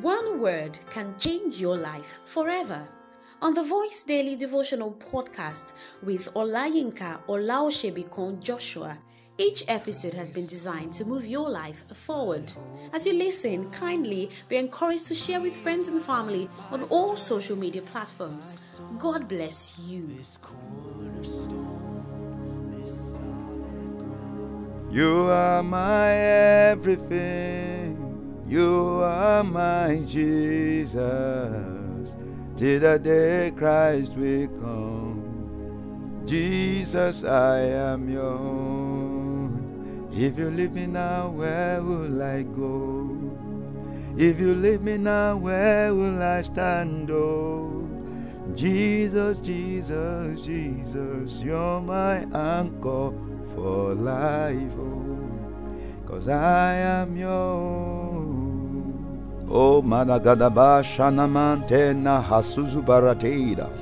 One word can change your life forever. On the Voice Daily Devotional podcast with Olayinka Olaoshebikon Joshua, each episode has been designed to move your life forward. As you listen, kindly be encouraged to share with friends and family on all social media platforms. God bless you. You are my everything. You are my Jesus. Till the day Christ will come. Jesus, I am your own. If you leave me now, where will I go? If you leave me now, where will I stand? Oh, Jesus, Jesus, Jesus, you're my anchor for life. Oh, cause I am your own. Oh, Managadaba.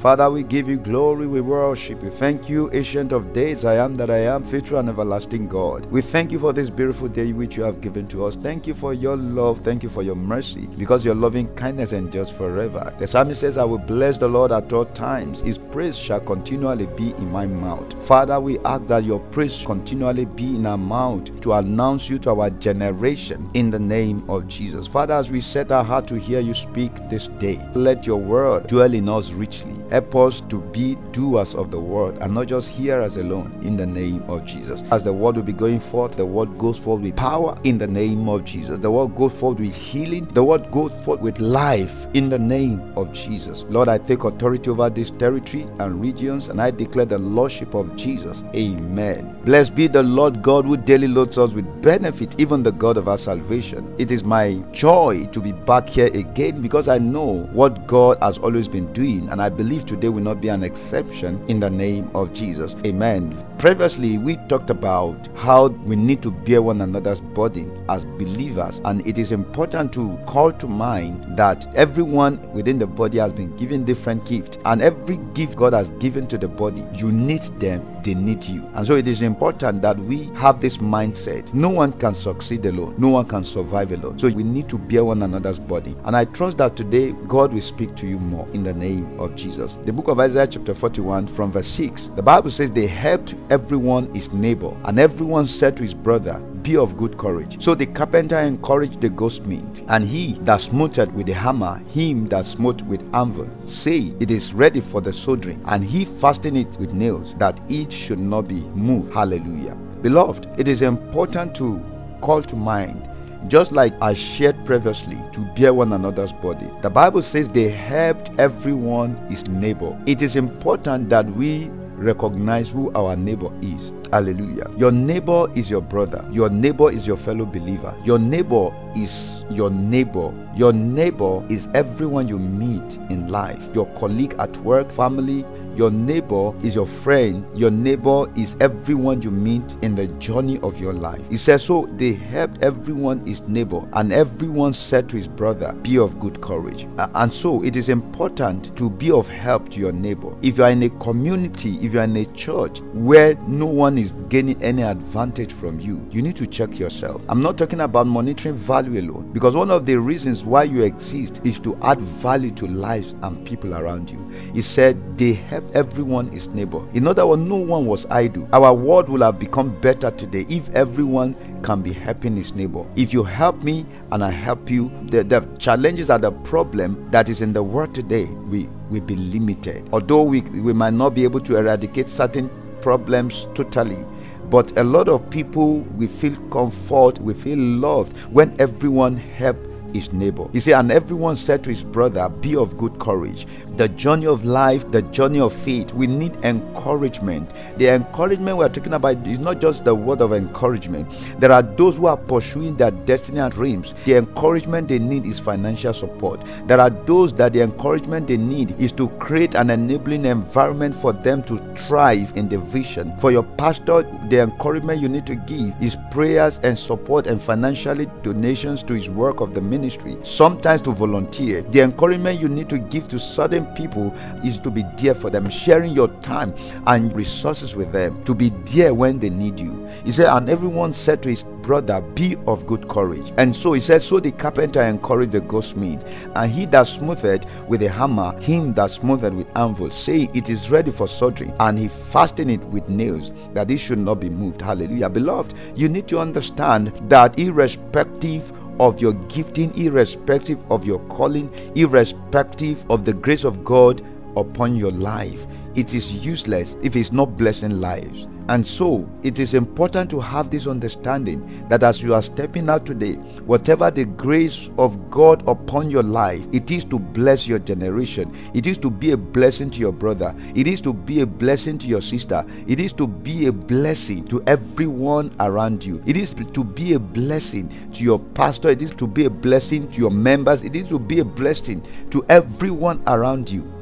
Father, we give you glory, we worship you. Thank you, Ancient of Days, I am that I am, faithful and everlasting God. We thank you for this beautiful day which you have given to us. Thank you for your love, thank you for your mercy, because your loving kindness endures forever. The psalmist says, I will bless the Lord at all times. His praise shall continually be in my mouth. Father, we ask that your praise continually be in our mouth to announce you to our generation in the name of Jesus. Father, as we set our heart to hear you speak this day. Let your word dwell in us richly. Help us to be doers of the word and not just hearers alone in the name of Jesus. As the word will be going forth, the word goes forth with power in the name of Jesus. The word goes forth with healing. The word goes forth with life in the name of Jesus. Lord, I take authority over this territory and regions and I declare the Lordship of Jesus. Amen. Blessed be the Lord God who daily loads us with benefit, even the God of our salvation. It is my joy to be back here again because I know what God has always been doing, and I believe today will not be an exception in the name of Jesus. Amen. Previously, we talked about how we need to bear one another's burden as believers, and it is important to call to mind that everyone within the body has been given different gifts, and every gift God has given to the body, you need them, they need you. And so it is important that we have this mindset. No one can succeed alone, no one can survive alone. So we need to bear one another's body. And I trust that today God will speak to you more in the name of Jesus. The book of Isaiah, chapter 41, from verse 6, the Bible says, They helped everyone his neighbor, and everyone said to his brother, Be of good courage. So the carpenter encouraged the ghost goldsmith, and he that smote it with the hammer, him that smote with anvil, say, It is ready for the soldering, and he fastened it with nails, that it should not be moved. Hallelujah. Beloved, it is important to call to mind just like I shared previously, to bear one another's body. The Bible says they helped everyone his neighbor. It is important that we recognize who our neighbor is. Hallelujah. Your neighbor is your brother. Your neighbor is your fellow believer. Your neighbor is your neighbor. Your neighbor is everyone you meet in life. Your colleague at work, family, your neighbor is your friend. Your neighbor is everyone you meet in the journey of your life. He says, So they helped everyone his neighbor, and everyone said to his brother, Be of good courage. And so it is important to be of help to your neighbor. If you are in a community, if you are in a church where no one is gaining any advantage from you, you need to check yourself. I'm not talking about monitoring value alone, because one of the reasons why you exist is to add value to lives and people around you. He said, They everyone is neighbor. In other words, no one was idle. Our world will have become better today if everyone can be helping his neighbor. If you help me and I help you, the, the challenges are the problem that is in the world today we will be limited. Although we, we might not be able to eradicate certain problems totally, but a lot of people we feel comfort, we feel loved when everyone helps his neighbor. You see, and everyone said to his brother, Be of good courage the journey of life, the journey of faith, we need encouragement. The encouragement we're talking about is not just the word of encouragement. There are those who are pursuing their destiny and dreams. The encouragement they need is financial support. There are those that the encouragement they need is to create an enabling environment for them to thrive in the vision. For your pastor, the encouragement you need to give is prayers and support and financially donations to his work of the ministry ministry, sometimes to volunteer. The encouragement you need to give to certain people is to be there for them, sharing your time and resources with them, to be there when they need you. He said, And everyone said to his brother, Be of good courage. And so he said, So the carpenter encouraged the goldsmith, and he that smootheth with a hammer, him that smootheth with anvil, say, It is ready for soldering. And he fastened it with nails, that it should not be moved. Hallelujah. Beloved, you need to understand that irrespective of your gifting, irrespective of your calling, irrespective of the grace of God upon your life, it is useless if it's not blessing lives. And so it is important to have this understanding that as you are stepping out today, whatever the grace of God upon your life, it is to bless your generation. It is to be a blessing to your brother. It is to be a blessing to your sister. It is to be a blessing to everyone around you. It is to be a blessing to your pastor. It is to be a blessing to your members. It is to be a blessing to everyone around you.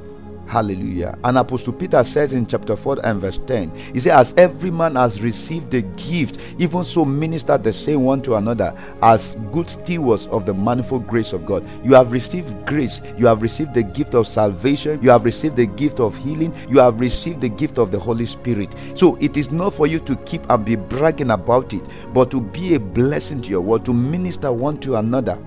Hallelujah. And Apostle Peter says in chapter 4 and verse 10, he says, As every man has received the gift, even so minister the same one to another, as good stewards of the manifold grace of God. You have received grace, you have received the gift of salvation, you have received the gift of healing, you have received the gift of the Holy Spirit. So it is not for you to keep and be bragging about it, but to be a blessing to your world, to minister one to another.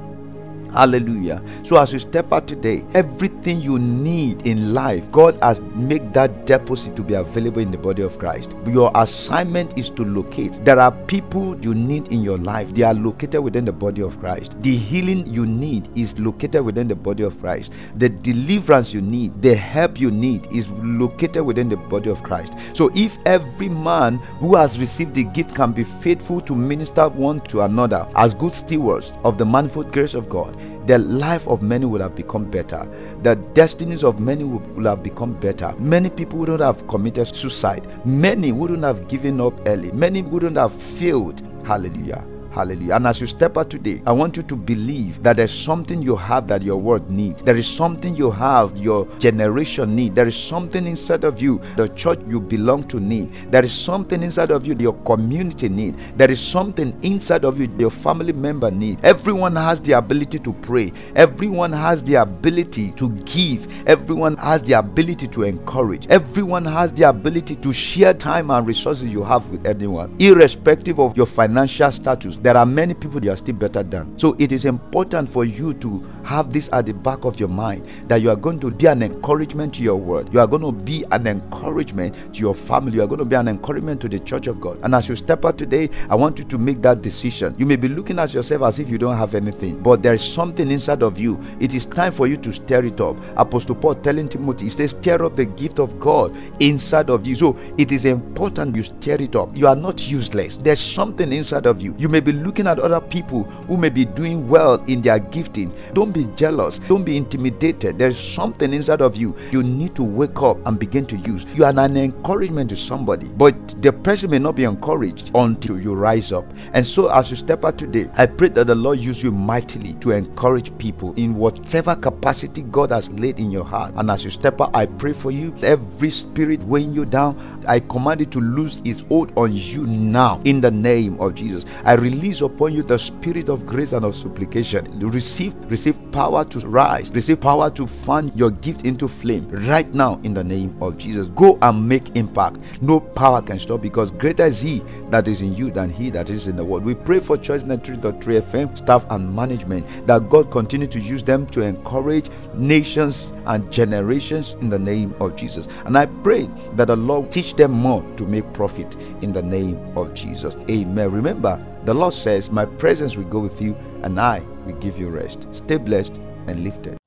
Hallelujah. So as you step out today, everything you need in life, God has made that deposit to be available in the body of Christ. Your assignment is to locate. There are people you need in your life. They are located within the body of Christ. The healing you need is located within the body of Christ. The deliverance you need, the help you need is located within the body of Christ. So if every man who has received the gift can be faithful to minister one to another as good stewards of the manifold grace of God, the life of many would have become better. The destinies of many would, have become better. Many people wouldn't have committed suicide. Many wouldn't have given up early. Many wouldn't have failed. Hallelujah. Hallelujah. And as you step out today, I want you to believe that there's something you have that your world needs. There is something you have your generation need. There is something inside of you the church you belong to need. There is something inside of you your community need. There is something inside of you your family member need. Everyone has the ability to pray. Everyone has the ability to give. Everyone has the ability to encourage. Everyone has the ability to share time and resources you have with anyone, irrespective of your financial status there are many people you are still better than. So it is important for you to have this at the back of your mind that you are going to be an encouragement to your world. You are going to be an encouragement to your family. You are going to be an encouragement to the church of God. And as you step out today, I want you to make that decision. You may be looking at yourself as if you don't have anything, but there is something inside of you. It is time for you to stir it up. Apostle Paul telling Timothy, he says, stir up the gift of God inside of you. So it is important you stir it up. You are not useless. There's something inside of you. You may be looking at other people who may be doing well in their gifting. Don't be jealous. Don't be intimidated. There's something inside of you you need to wake up and begin to use. You are an encouragement to somebody, but the person may not be encouraged until you rise up. And so, as you step out today, I pray that the Lord use you mightily to encourage people in whatever capacity God has laid in your heart. And as you step out, I pray for you. Every spirit weighing you down, I command it to lose its hold on you now in the name of Jesus. I release upon you the spirit of grace and of supplication. Receive, receive power to rise, receive power to fan your gift into flame right now in the name of Jesus. Go and make impact. No power can stop because greater is He that is in you than He that is in the world. We pray for Church Net 3 FM staff and management that God continue to use them to encourage nations and generations in the name of Jesus. And I pray that the Lord them more to make profit in the name of Jesus. Amen. Remember, the Lord says, My presence will go with you and I will give you rest. Stay blessed and lifted.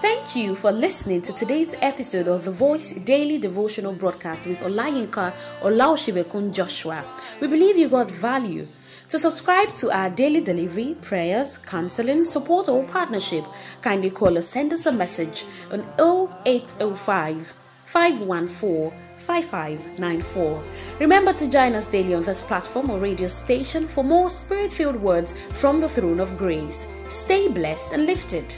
Thank you for listening to today's episode of the Voice Daily Devotional Broadcast with Olayinka Olaoshibekun Joshua. We believe you got value. To subscribe to our daily delivery, prayers, counseling, support, or partnership, kindly call or send us a message on 0805 514 5594. Remember to join us daily on this platform or radio station for more spirit filled words from the throne of grace. Stay blessed and lifted.